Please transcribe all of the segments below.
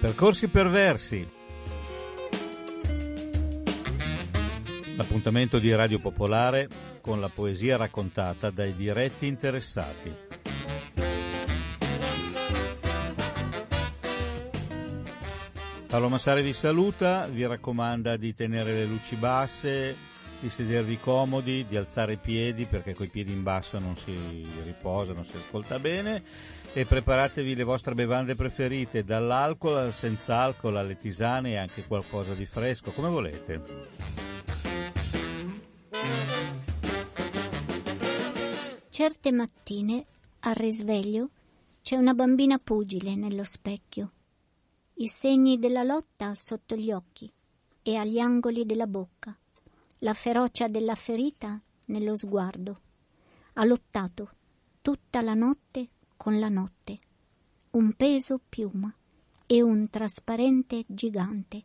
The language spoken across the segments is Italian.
Percorsi perversi. L'appuntamento di Radio Popolare con la poesia raccontata dai diretti interessati. Paolo Massari vi saluta, vi raccomanda di tenere le luci basse, di sedervi comodi, di alzare i piedi perché coi piedi in basso non si riposa, non si ascolta bene e preparatevi le vostre bevande preferite, dall'alcol al senza alcol alle tisane e anche qualcosa di fresco, come volete. Certe mattine, al risveglio, c'è una bambina pugile nello specchio, i segni della lotta sotto gli occhi e agli angoli della bocca, la ferocia della ferita nello sguardo. Ha lottato tutta la notte con la notte, un peso piuma e un trasparente gigante,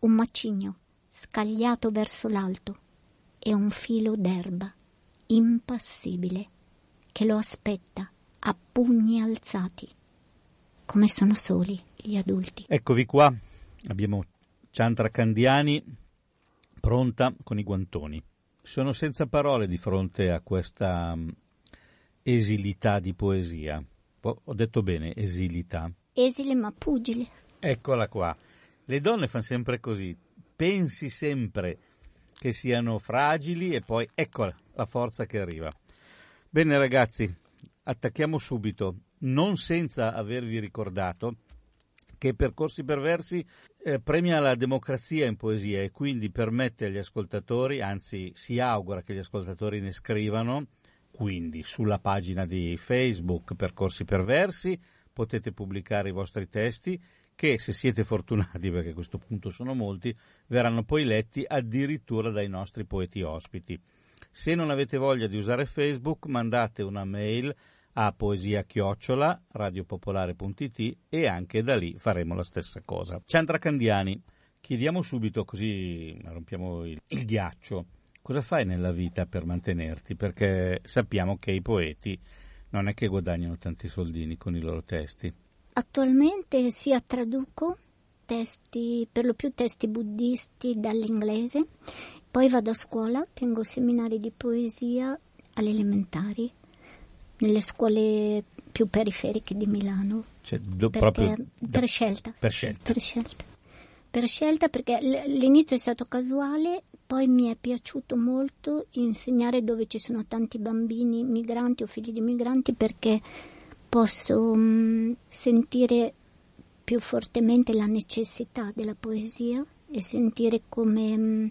un macigno scagliato verso l'alto e un filo d'erba impassibile che lo aspetta a pugni alzati. Come sono soli gli adulti. Eccovi qua, abbiamo Chandra Candiani pronta con i guantoni. Sono senza parole di fronte a questa esilità di poesia. Ho detto bene, esilità. Esile ma pugile. Eccola qua. Le donne fanno sempre così. Pensi sempre che siano fragili e poi eccola la forza che arriva. Bene ragazzi, attacchiamo subito, non senza avervi ricordato che Percorsi Perversi eh, premia la democrazia in poesia e quindi permette agli ascoltatori, anzi si augura che gli ascoltatori ne scrivano, quindi sulla pagina di Facebook Percorsi Perversi potete pubblicare i vostri testi che se siete fortunati, perché a questo punto sono molti, verranno poi letti addirittura dai nostri poeti ospiti. Se non avete voglia di usare Facebook, mandate una mail a poesia chiocciola radiopopolare.it e anche da lì faremo la stessa cosa. Chandra Candiani, chiediamo subito così rompiamo il, il ghiaccio cosa fai nella vita per mantenerti? Perché sappiamo che i poeti non è che guadagnano tanti soldini con i loro testi. Attualmente sia traduco testi, per lo più testi buddisti dall'inglese, poi vado a scuola, tengo seminari di poesia alle elementari, nelle scuole più periferiche di Milano. Cioè, do, proprio per scelta. Per scelta. Per scelta. Per scelta perché l'inizio è stato casuale, poi mi è piaciuto molto insegnare dove ci sono tanti bambini migranti o figli di migranti perché posso um, sentire più fortemente la necessità della poesia e sentire come um,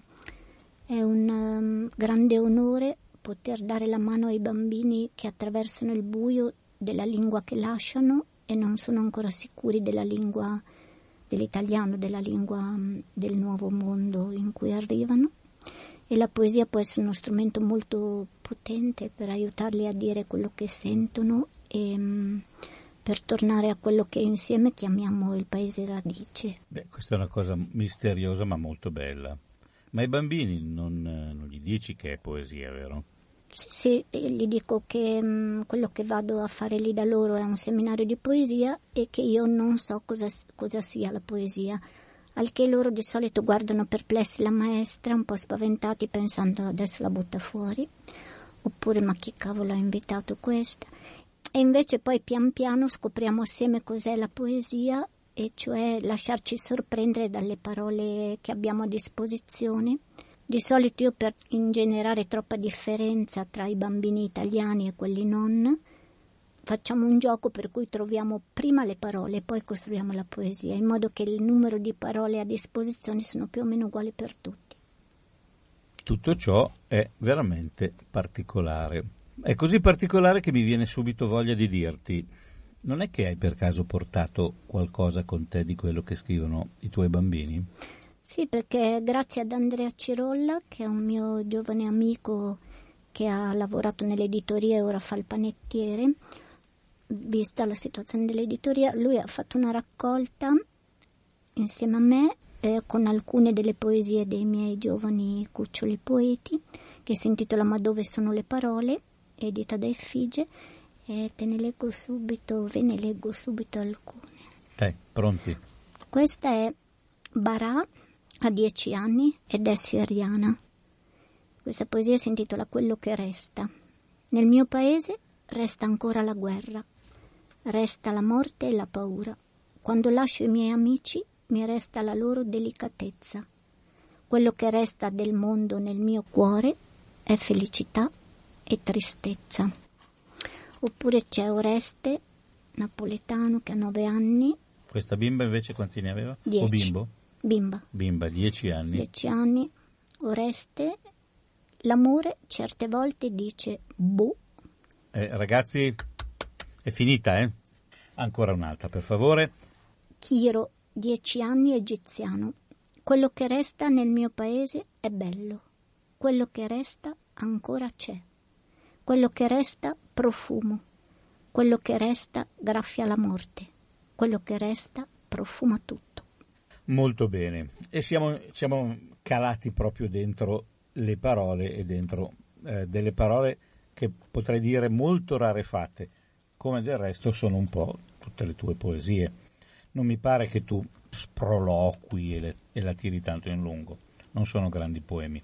è un um, grande onore poter dare la mano ai bambini che attraversano il buio della lingua che lasciano e non sono ancora sicuri della lingua dell'italiano, della lingua del nuovo mondo in cui arrivano e la poesia può essere uno strumento molto potente per aiutarli a dire quello che sentono e um, per tornare a quello che insieme chiamiamo il paese radice. Beh, questa è una cosa misteriosa ma molto bella. Ma ai bambini non, non gli dici che è poesia, vero? Sì, sì, gli dico che um, quello che vado a fare lì da loro è un seminario di poesia e che io non so cosa, cosa sia la poesia al che loro di solito guardano perplessi la maestra, un po' spaventati pensando adesso la butta fuori, oppure ma chi cavolo ha invitato questa? E invece poi pian piano scopriamo assieme cos'è la poesia, e cioè lasciarci sorprendere dalle parole che abbiamo a disposizione. Di solito io per ingenerare troppa differenza tra i bambini italiani e quelli non, facciamo un gioco per cui troviamo prima le parole e poi costruiamo la poesia, in modo che il numero di parole a disposizione sono più o meno uguali per tutti. Tutto ciò è veramente particolare. È così particolare che mi viene subito voglia di dirti, non è che hai per caso portato qualcosa con te di quello che scrivono i tuoi bambini? Sì, perché grazie ad Andrea Cirolla, che è un mio giovane amico che ha lavorato nell'editoria e ora fa il panettiere, vista la situazione dell'editoria, lui ha fatto una raccolta insieme a me eh, con alcune delle poesie dei miei giovani cuccioli poeti che si intitola Ma dove sono le parole edita da Effigie, e te ne leggo subito, ve ne leggo subito alcune. Dai, pronti? Questa è Barà, ha dieci anni ed è siriana. Questa poesia si intitola Quello che resta. Nel mio paese resta ancora la guerra, resta la morte e la paura. Quando lascio i miei amici mi resta la loro delicatezza. Quello che resta del mondo nel mio cuore è felicità e tristezza. Oppure c'è Oreste, napoletano, che ha nove anni. Questa bimba invece quanti ne aveva? Dieci. O bimbo? Bimba. Bimba, dieci anni. Dieci anni. Oreste, l'amore certe volte dice boh. Eh, ragazzi, è finita, eh? Ancora un'altra, per favore. Chiro, dieci anni, egiziano. Quello che resta nel mio paese è bello. Quello che resta ancora c'è. Quello che resta profumo. Quello che resta graffia la morte. Quello che resta profuma tutto. Molto bene. E siamo, siamo calati proprio dentro le parole e dentro eh, delle parole che potrei dire molto rarefatte, come del resto sono un po' tutte le tue poesie. Non mi pare che tu sproloqui e, le, e la tiri tanto in lungo, non sono grandi poemi.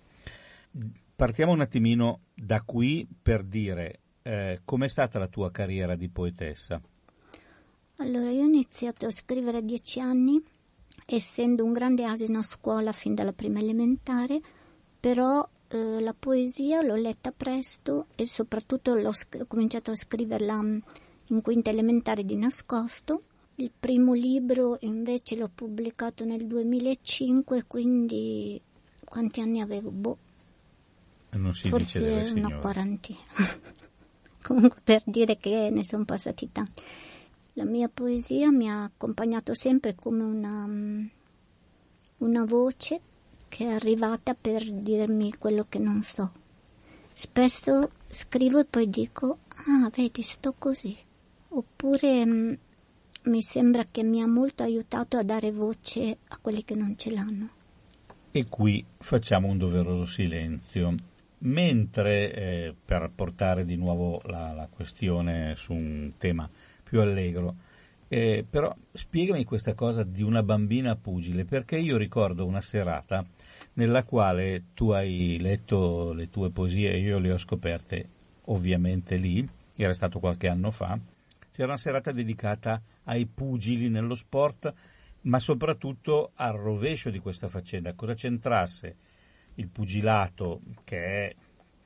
Partiamo un attimino da qui per dire eh, com'è stata la tua carriera di poetessa. Allora, io ho iniziato a scrivere a dieci anni, essendo un grande asino a scuola fin dalla prima elementare, però eh, la poesia l'ho letta presto e soprattutto l'ho sc- ho cominciato a scriverla mm, in quinta elementare di nascosto. Il primo libro invece l'ho pubblicato nel 2005, quindi quanti anni avevo? Boh, forse una quarantina. Comunque per dire che ne sono passati tanti. La mia poesia mi ha accompagnato sempre come una, mm, una voce che è arrivata per dirmi quello che non so. Spesso scrivo e poi dico, ah, vedi, sto così. Oppure mm, mi sembra che mi ha molto aiutato a dare voce a quelli che non ce l'hanno. E qui facciamo un doveroso silenzio. Mentre, eh, per portare di nuovo la, la questione su un tema più allegro, eh, però spiegami questa cosa di una bambina pugile, perché io ricordo una serata nella quale tu hai letto le tue poesie io le ho scoperte ovviamente lì, era stato qualche anno fa, c'era una serata dedicata ai pugili nello sport, ma soprattutto al rovescio di questa faccenda, cosa c'entrasse il pugilato, che è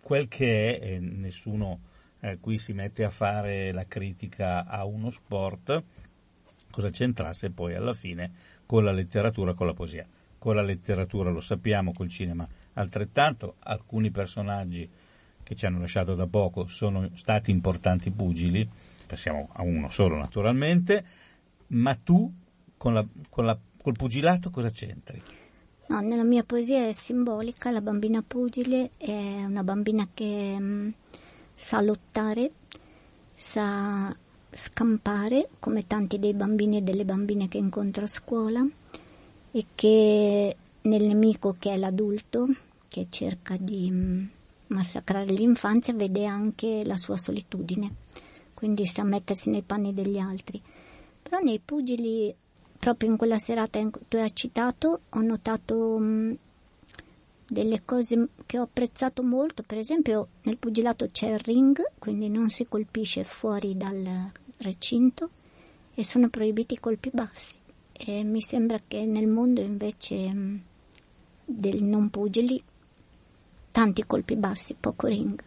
quel che è, e nessuno eh, qui si mette a fare la critica a uno sport, cosa c'entrasse poi alla fine con la letteratura, con la poesia. Con la letteratura lo sappiamo, col cinema altrettanto, alcuni personaggi che ci hanno lasciato da poco sono stati importanti pugili, pensiamo a uno solo naturalmente, ma tu con la, con la, col pugilato cosa c'entri? No, nella mia poesia è simbolica, la bambina pugile è una bambina che mm, sa lottare, sa scampare, come tanti dei bambini e delle bambine che incontro a scuola, e che nel nemico che è l'adulto, che cerca di mm, massacrare l'infanzia, vede anche la sua solitudine, quindi sa mettersi nei panni degli altri. Però nei pugili proprio in quella serata cui tu hai citato ho notato mh, delle cose che ho apprezzato molto, per esempio nel pugilato c'è il ring, quindi non si colpisce fuori dal recinto e sono proibiti i colpi bassi e mi sembra che nel mondo invece mh, del non pugili tanti colpi bassi, poco ring.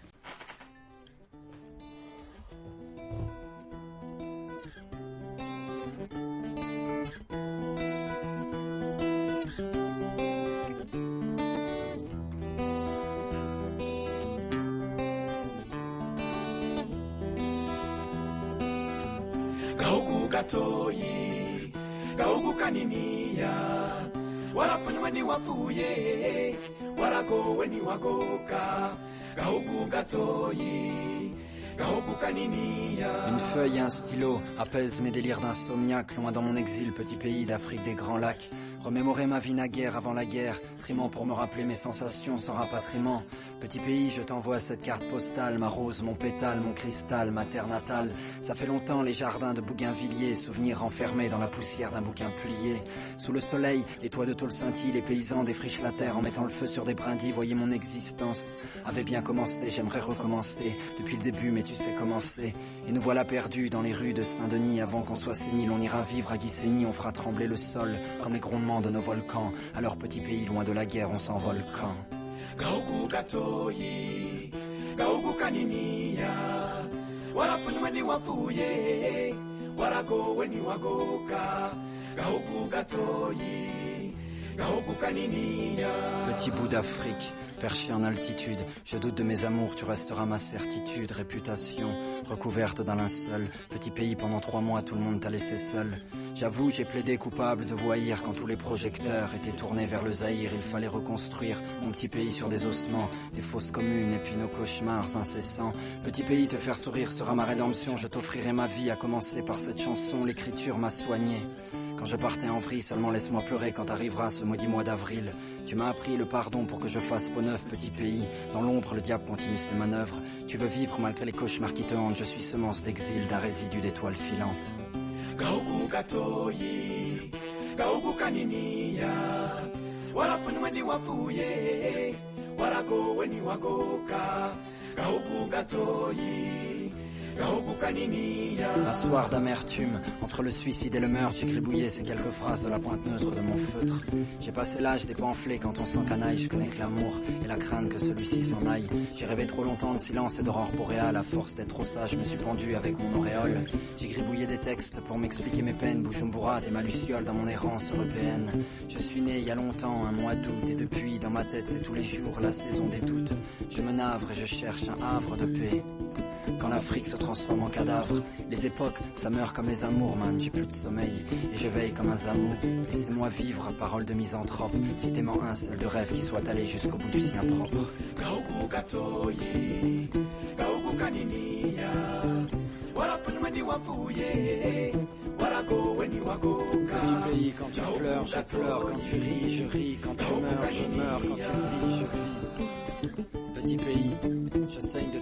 Une feuille et un stylo apaisent mes délires d'insomniaque, loin dans mon exil, petit pays d'Afrique des grands lacs. Remémorer ma vie naguère avant la guerre, trimant pour me rappeler mes sensations sans rapatriement. Petit pays, je t'envoie cette carte postale, ma rose, mon pétale, mon cristal, ma terre natale. Ça fait longtemps les jardins de Bougainvilliers, souvenirs enfermés dans la poussière d'un bouquin plié. Sous le soleil, les toits de tôle scintillent, les paysans défrichent la terre en mettant le feu sur des brindilles. Voyez mon existence avait bien commencé, j'aimerais recommencer depuis le début, mais tu sais commencer. Et nous voilà perdus dans les rues de Saint-Denis. Avant qu'on soit sénile, on ira vivre à Guissény, on fera trembler le sol comme les grondements de nos volcans. Leur petit pays, loin de la guerre, on s'envole quand? gauku gatoyi gauku kaniniya warapfunywe ntiwapfuye waragowe ntiwagoka gauku gatoyi gauku kaniniya petit bout d'afrique perché en altitude, je doute de mes amours, tu resteras ma certitude, réputation, recouverte d'un linceul, petit pays pendant trois mois, tout le monde t'a laissé seul. J'avoue, j'ai plaidé coupable de voyir quand tous les projecteurs étaient tournés vers le Zaïre, il fallait reconstruire mon petit pays sur des ossements, des fausses communes et puis nos cauchemars incessants. Petit pays, te faire sourire sera ma rédemption, je t'offrirai ma vie, à commencer par cette chanson, l'écriture m'a soigné. Quand je partais en vrille, seulement laisse-moi pleurer quand arrivera ce maudit mois d'avril. Tu m'as appris le pardon pour que je fasse peau neuf, petit pays. Dans l'ombre, le diable continue ses manœuvres. Tu veux vivre malgré les cauchemars qui te hantent. Je suis semence d'exil d'un résidu d'étoiles filantes. Un soir d'amertume, entre le suicide et le meurtre, j'ai gribouillé ces quelques phrases de la pointe neutre de mon feutre. J'ai passé l'âge des pamphlets quand on s'encanaille, je connais que l'amour et la crainte que celui-ci s'en aille. J'ai rêvé trop longtemps de silence et d'aurore boréale, à force d'être trop sage, je me suis pendu avec mon auréole. J'ai gribouillé des textes pour m'expliquer mes peines, Bujumbura et ma luciole dans mon errance européenne. Je suis né il y a longtemps, un mois d'août, et depuis, dans ma tête, c'est tous les jours la saison des doutes. Je me navre et je cherche un havre de paix. Quand l'Afrique se transforme en cadavre, les époques, ça meurt comme les amours, man, j'ai plus de sommeil, et je veille comme un zamou. Laissez-moi vivre, parole de misanthrope, citez-moi un seul de rêve qui soit allé jusqu'au bout du sien propre. Petit pays, quand tu pleures, je pleure, quand tu ris, je ris, quand tu meurs, je meurs, quand tu vis, je vis. Petit pays, je saigne de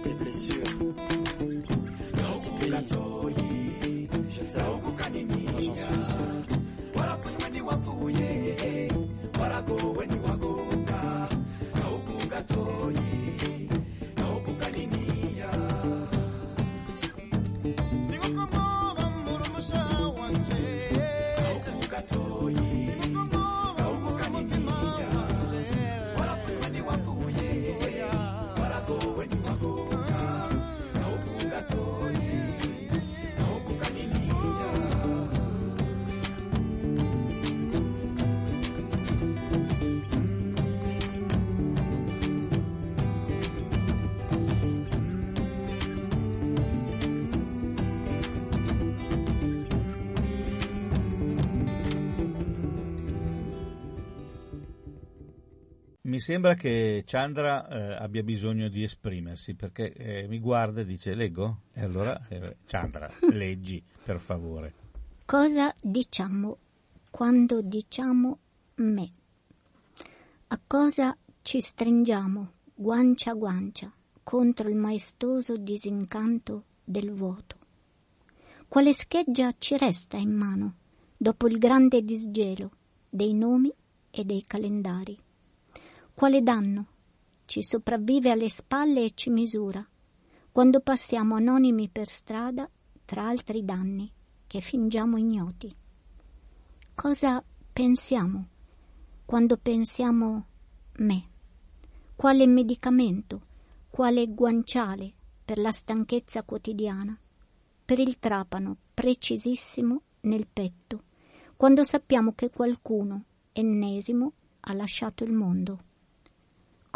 sembra che Chandra eh, abbia bisogno di esprimersi perché eh, mi guarda e dice leggo? E allora eh, Chandra, leggi per favore. Cosa diciamo quando diciamo me? A cosa ci stringiamo guancia a guancia contro il maestoso disincanto del vuoto? Quale scheggia ci resta in mano dopo il grande disgelo dei nomi e dei calendari? Quale danno ci sopravvive alle spalle e ci misura quando passiamo anonimi per strada tra altri danni che fingiamo ignoti? Cosa pensiamo quando pensiamo me? Quale medicamento, quale guanciale per la stanchezza quotidiana, per il trapano precisissimo nel petto, quando sappiamo che qualcuno, ennesimo, ha lasciato il mondo?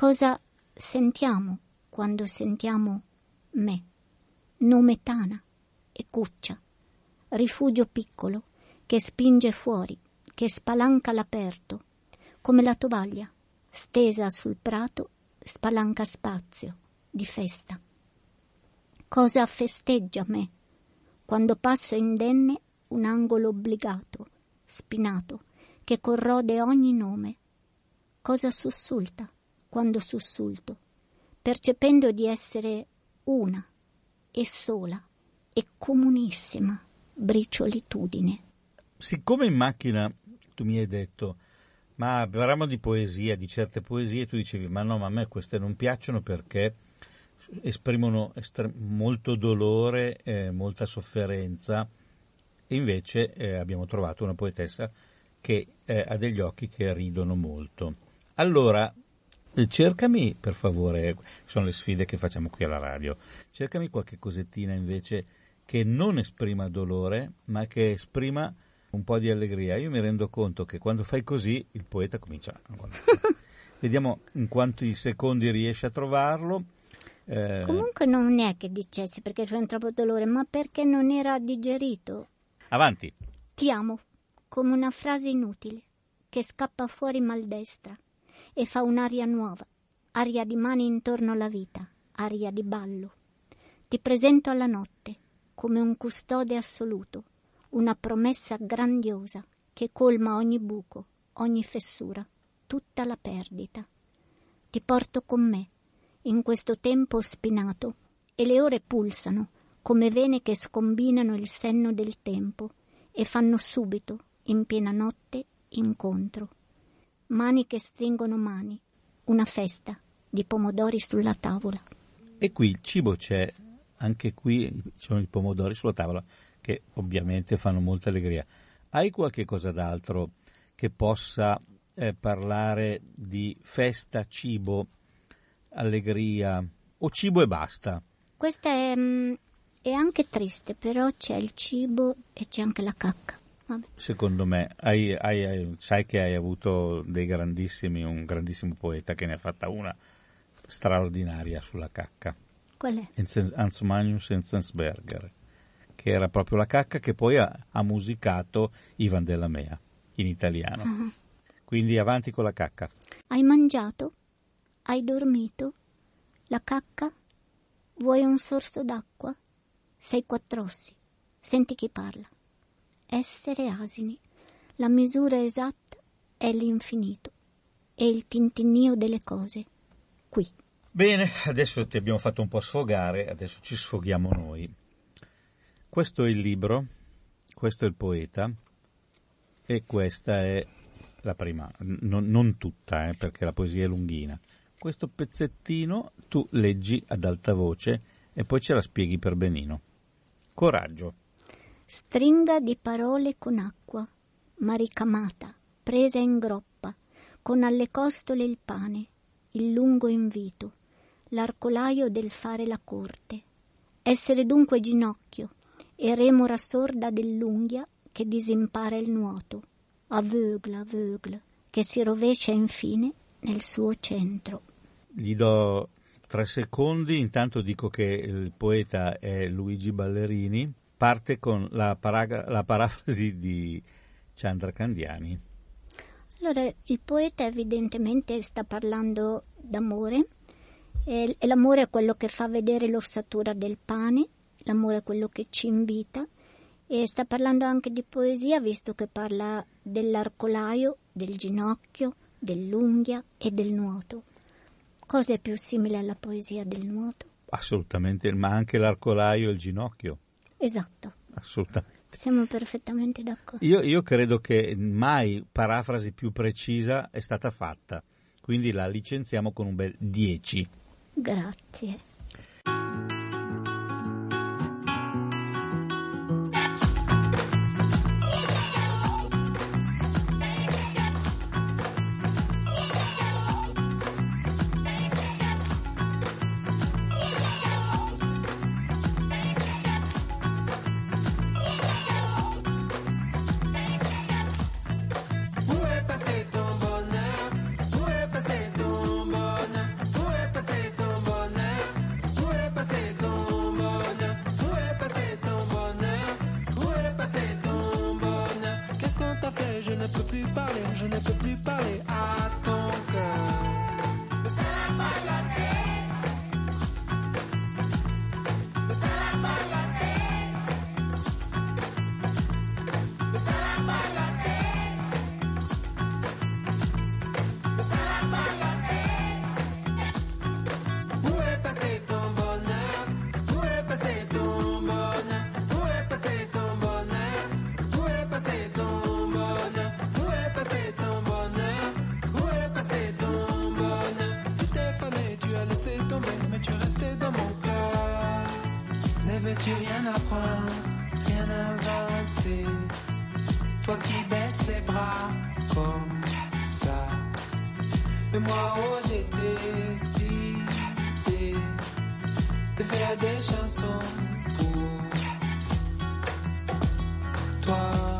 Cosa sentiamo quando sentiamo me? Nome Tana e Cuccia, rifugio piccolo che spinge fuori, che spalanca l'aperto, come la tovaglia, stesa sul prato, spalanca spazio, di festa. Cosa festeggia me quando passo indenne un angolo obbligato, spinato, che corrode ogni nome? Cosa sussulta quando sussulto? percependo di essere una e sola e comunissima briciolitudine. Siccome in macchina tu mi hai detto, ma parliamo di poesia, di certe poesie, tu dicevi, ma no, ma a me queste non piacciono perché esprimono estre- molto dolore, eh, molta sofferenza, e invece eh, abbiamo trovato una poetessa che eh, ha degli occhi che ridono molto. Allora, cercami per favore, sono le sfide che facciamo qui alla radio, cercami qualche cosettina invece che non esprima dolore, ma che esprima un po' di allegria. Io mi rendo conto che quando fai così il poeta comincia. Vediamo in quanti secondi riesce a trovarlo. Eh, Comunque non è che dicessi perché c'è un troppo dolore, ma perché non era digerito. avanti. Ti amo, come una frase inutile che scappa fuori maldestra e fa un'aria nuova, aria di mani intorno alla vita, aria di ballo. Ti presento alla notte come un custode assoluto, una promessa grandiosa che colma ogni buco, ogni fessura, tutta la perdita. Ti porto con me in questo tempo spinato e le ore pulsano come vene che scombinano il senno del tempo e fanno subito, in piena notte, incontro. Mani che stringono mani, una festa di pomodori sulla tavola. E qui il cibo c'è, anche qui ci sono i pomodori sulla tavola che ovviamente fanno molta allegria. Hai qualche cosa d'altro che possa eh, parlare di festa, cibo, allegria o cibo e basta? Questa è, mm, è anche triste, però c'è il cibo e c'è anche la cacca. Vabbè. Secondo me, hai- hai- sai che hai avuto dei grandissimi, un grandissimo poeta che ne ha fatta una straordinaria sulla cacca, Qual è? Hans Magnus Enzensberger, che era proprio la cacca che poi ha, ha musicato Ivan della Mea in italiano. Ah. Quindi avanti con la cacca. Hai mangiato? Hai dormito? La cacca? Vuoi un sorso d'acqua? Sei quattrossi. Senti chi parla. Essere asini. La misura esatta è l'infinito e il tintinnio delle cose. Qui. Bene, adesso ti abbiamo fatto un po' sfogare, adesso ci sfoghiamo noi. Questo è il libro, questo è il poeta e questa è la prima, non, non tutta, eh, perché la poesia è lunghina. Questo pezzettino tu leggi ad alta voce e poi ce la spieghi per benino. Coraggio. Stringa di parole con acqua, ma ricamata, presa in groppa, con alle costole il pane, il lungo invito, l'arcolaio del fare la corte. Essere dunque ginocchio e remora sorda dell'unghia che disimpara il nuoto, aveugle, aveugle, che si rovescia infine nel suo centro. Gli do tre secondi, intanto dico che il poeta è Luigi Ballerini, parte con la, paraga- la parafrasi di Chandra Candiani. Allora, il poeta evidentemente sta parlando d'amore e, e l'amore è quello che fa vedere l'ossatura del pane, l'amore è quello che ci invita e sta parlando anche di poesia visto che parla dell'arcolaio, del ginocchio, dell'unghia e del nuoto. Cosa è più simile alla poesia del nuoto? Assolutamente, ma anche l'arcolaio e il ginocchio. Esatto, Assolutamente. siamo perfettamente d'accordo. Io, io credo che mai parafrasi più precisa è stata fatta, quindi la licenziamo con un bel 10. Grazie. plus parler, je ne peux veux-tu rien apprendre, rien inventer Toi qui baisses les bras comme ça. Mais moi, oh, j'ai décidé de faire des chansons pour toi.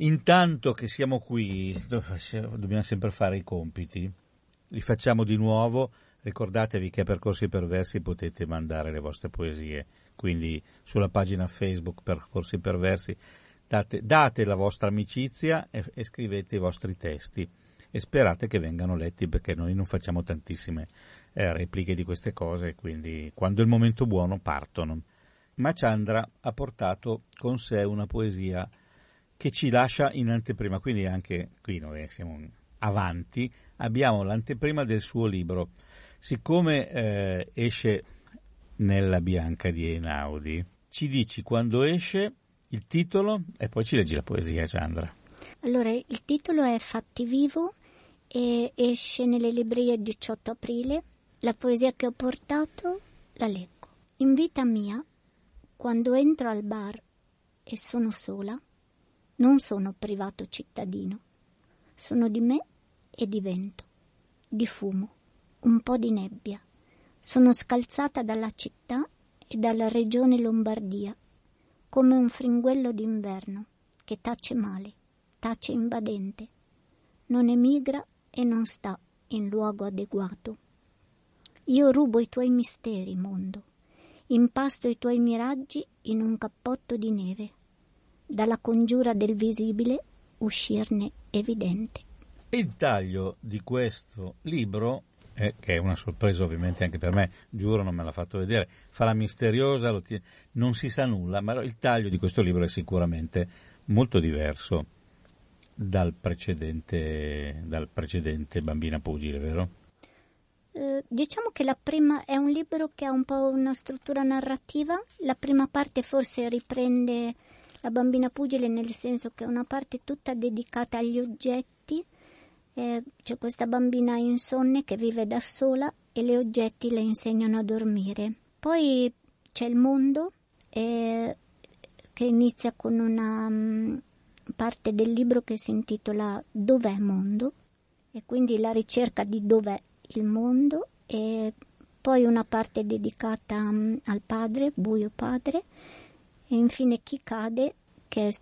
Intanto che siamo qui, do- dobbiamo sempre fare i compiti. Li facciamo di nuovo. Ricordatevi che a Percorsi per Versi potete mandare le vostre poesie. Quindi sulla pagina Facebook Percorsi per Versi date, date la vostra amicizia e, e scrivete i vostri testi. E sperate che vengano letti perché noi non facciamo tantissime eh, repliche di queste cose. Quindi quando è il momento buono partono. Ma Chandra ha portato con sé una poesia che ci lascia in anteprima, quindi anche qui noi siamo avanti, abbiamo l'anteprima del suo libro. Siccome eh, esce nella bianca di Einaudi, ci dici quando esce il titolo e poi ci leggi la poesia, Chandra. Allora, il titolo è Fatti vivo e esce nelle librerie il 18 aprile. La poesia che ho portato la leggo. In vita mia, quando entro al bar e sono sola, non sono privato cittadino. Sono di me e di vento, di fumo, un po' di nebbia. Sono scalzata dalla città e dalla regione Lombardia, come un fringuello d'inverno che tace male, tace invadente, non emigra e non sta in luogo adeguato. Io rubo i tuoi misteri, mondo, impasto i tuoi miraggi in un cappotto di neve, dalla congiura del visibile uscirne evidente. Il taglio di questo libro, eh, che è una sorpresa ovviamente anche per me, giuro non me l'ha fatto vedere, farà misteriosa, lo tie- non si sa nulla, ma il taglio di questo libro è sicuramente molto diverso dal precedente, dal precedente Bambina Pugile, vero? Eh, diciamo che la prima è un libro che ha un po' una struttura narrativa. La prima parte forse riprende la bambina pugile nel senso che è una parte tutta dedicata agli oggetti. Eh, c'è questa bambina insonne che vive da sola e le oggetti le insegnano a dormire. Poi c'è il mondo eh, che inizia con una mm, parte del libro che si intitola Dov'è mondo? e quindi la ricerca di dov'è il mondo e poi una parte dedicata mm, al padre, buio padre, e infine chi cade, che è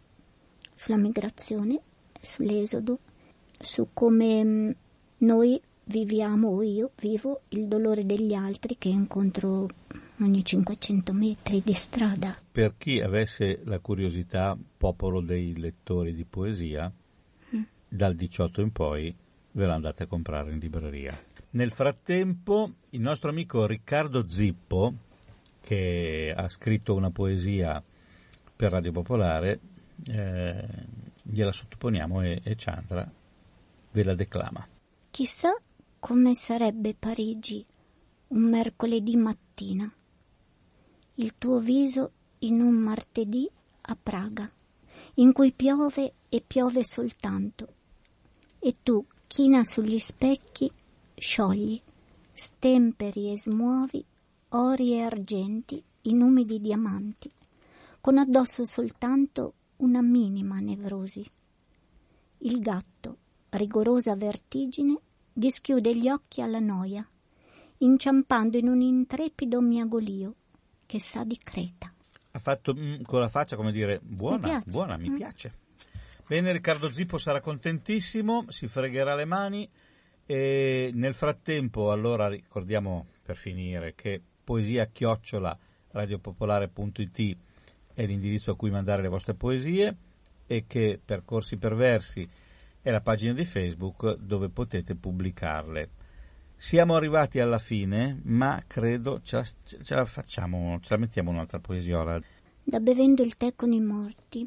sulla migrazione, sull'esodo, su come mm, noi viviamo o io vivo il dolore degli altri che incontro ogni 500 metri di strada. Per chi avesse la curiosità, popolo dei lettori di poesia, dal 18 in poi ve la andate a comprare in libreria. Nel frattempo, il nostro amico Riccardo Zippo, che ha scritto una poesia per Radio Popolare, eh, gliela sottoponiamo e, e Chandra ve la declama. Chissà come sarebbe Parigi un mercoledì mattina. Il tuo viso in un martedì a Praga, in cui piove e piove soltanto. e tu, china sugli specchi, sciogli, stemperi e smuovi ori e argenti in umidi diamanti, con addosso soltanto una minima nevrosi. Il gatto, rigorosa vertigine, dischiude gli occhi alla noia, inciampando in un intrepido miagolio che sa di Creta. Ha fatto mm, con la faccia come dire buona, Mi piace. buona, mi Mm. piace. Bene, Riccardo Zippo sarà contentissimo, si fregherà le mani e nel frattempo allora ricordiamo per finire che poesia chiocciola radiopopolare.it è l'indirizzo a cui mandare le vostre poesie e che Percorsi Perversi è la pagina di Facebook dove potete pubblicarle. Siamo arrivati alla fine, ma credo ce la, ce la facciamo, ce la mettiamo un'altra poesiola. Da bevendo il tè con i morti.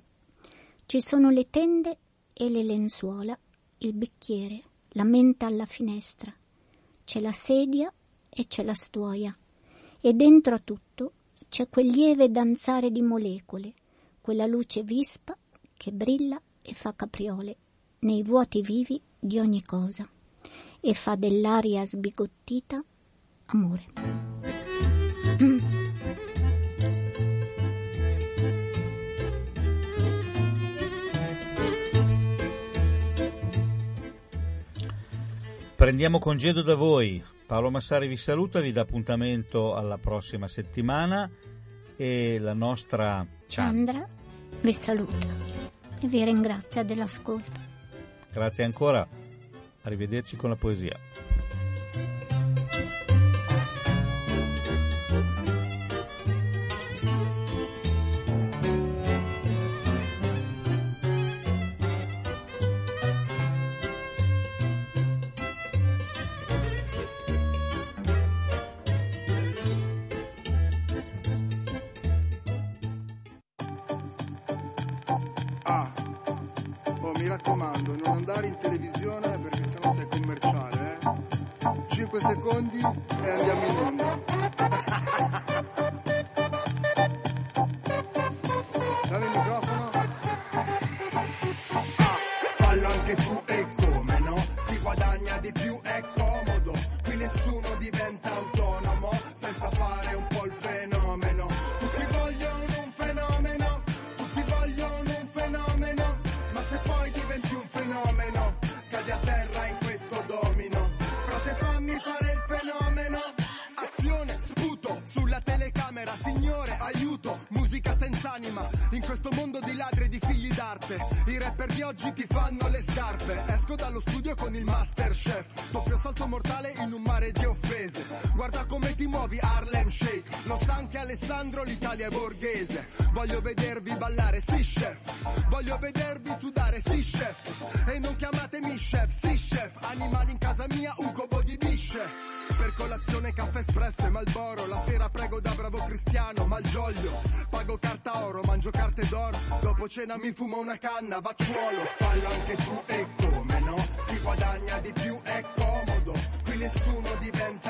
Ci sono le tende e le lenzuola, il bicchiere, la menta alla finestra. C'è la sedia e c'è la stuoia. E dentro a tutto c'è quel lieve danzare di molecole, quella luce vispa che brilla e fa capriole nei vuoti vivi di ogni cosa e fa dell'aria sbigottita amore. Prendiamo congedo da voi. Paolo Massari vi saluta, vi dà appuntamento alla prossima settimana e la nostra Chandra vi saluta e vi ringrazia dell'ascolto. Grazie ancora. Arrivederci con la poesia. Anima. In questo mondo di ladri e di figli d'arte, i rapper di oggi ti fanno le scarpe. Esco dallo studio con il master chef, doppio salto mortale in un mare di offese. Guarda come ti muovi Harlem Shake, lo sa anche Alessandro, l'Italia è borghese. Voglio vedervi ballare, sì chef, voglio vedervi sudare, sì chef. E non chiamatemi chef, sì chef, animali in casa mia, un covo di bisce. Per colazione caffè espresso e Malboro. La sera prego da bravo cristiano Malgioglio Pago carta oro, mangio carte d'oro. Dopo cena mi fumo una canna, vacciuolo. Fallo anche tu e come no? Si guadagna di più, è comodo. Qui nessuno diventa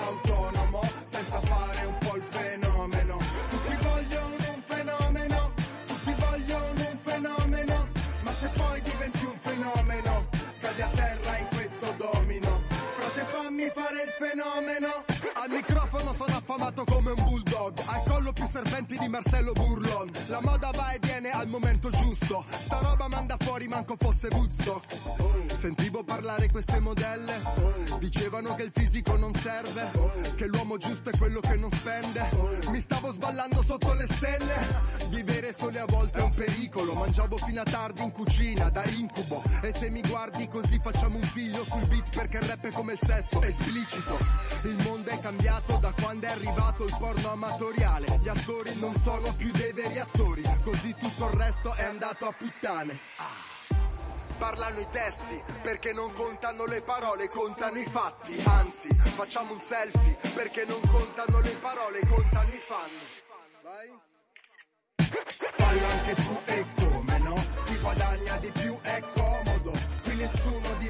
fenomeno. Al microfono sono affamato come un bulldog. Al collo più serpenti di Marcello Burlon. La moda va e viene al momento giusto. Sta roba manda fuori manco fosse Woodstock Sentivo parlare queste modelle. Dicevano che il fisico non serve Che l'uomo giusto Mangiavo fino a tardi in cucina da incubo E se mi guardi così facciamo un figlio sul beat Perché il rap è come il sesso, esplicito Il mondo è cambiato da quando è arrivato il porno amatoriale Gli attori non sono più dei veri attori Così tutto il resto è andato a puttane Parlano i testi perché non contano le parole, contano i fatti. Anzi, facciamo un selfie perché non contano le parole, contano i fan. Vai. Fallo anche tu e? Si guadagna di più è comodo, qui nessuno di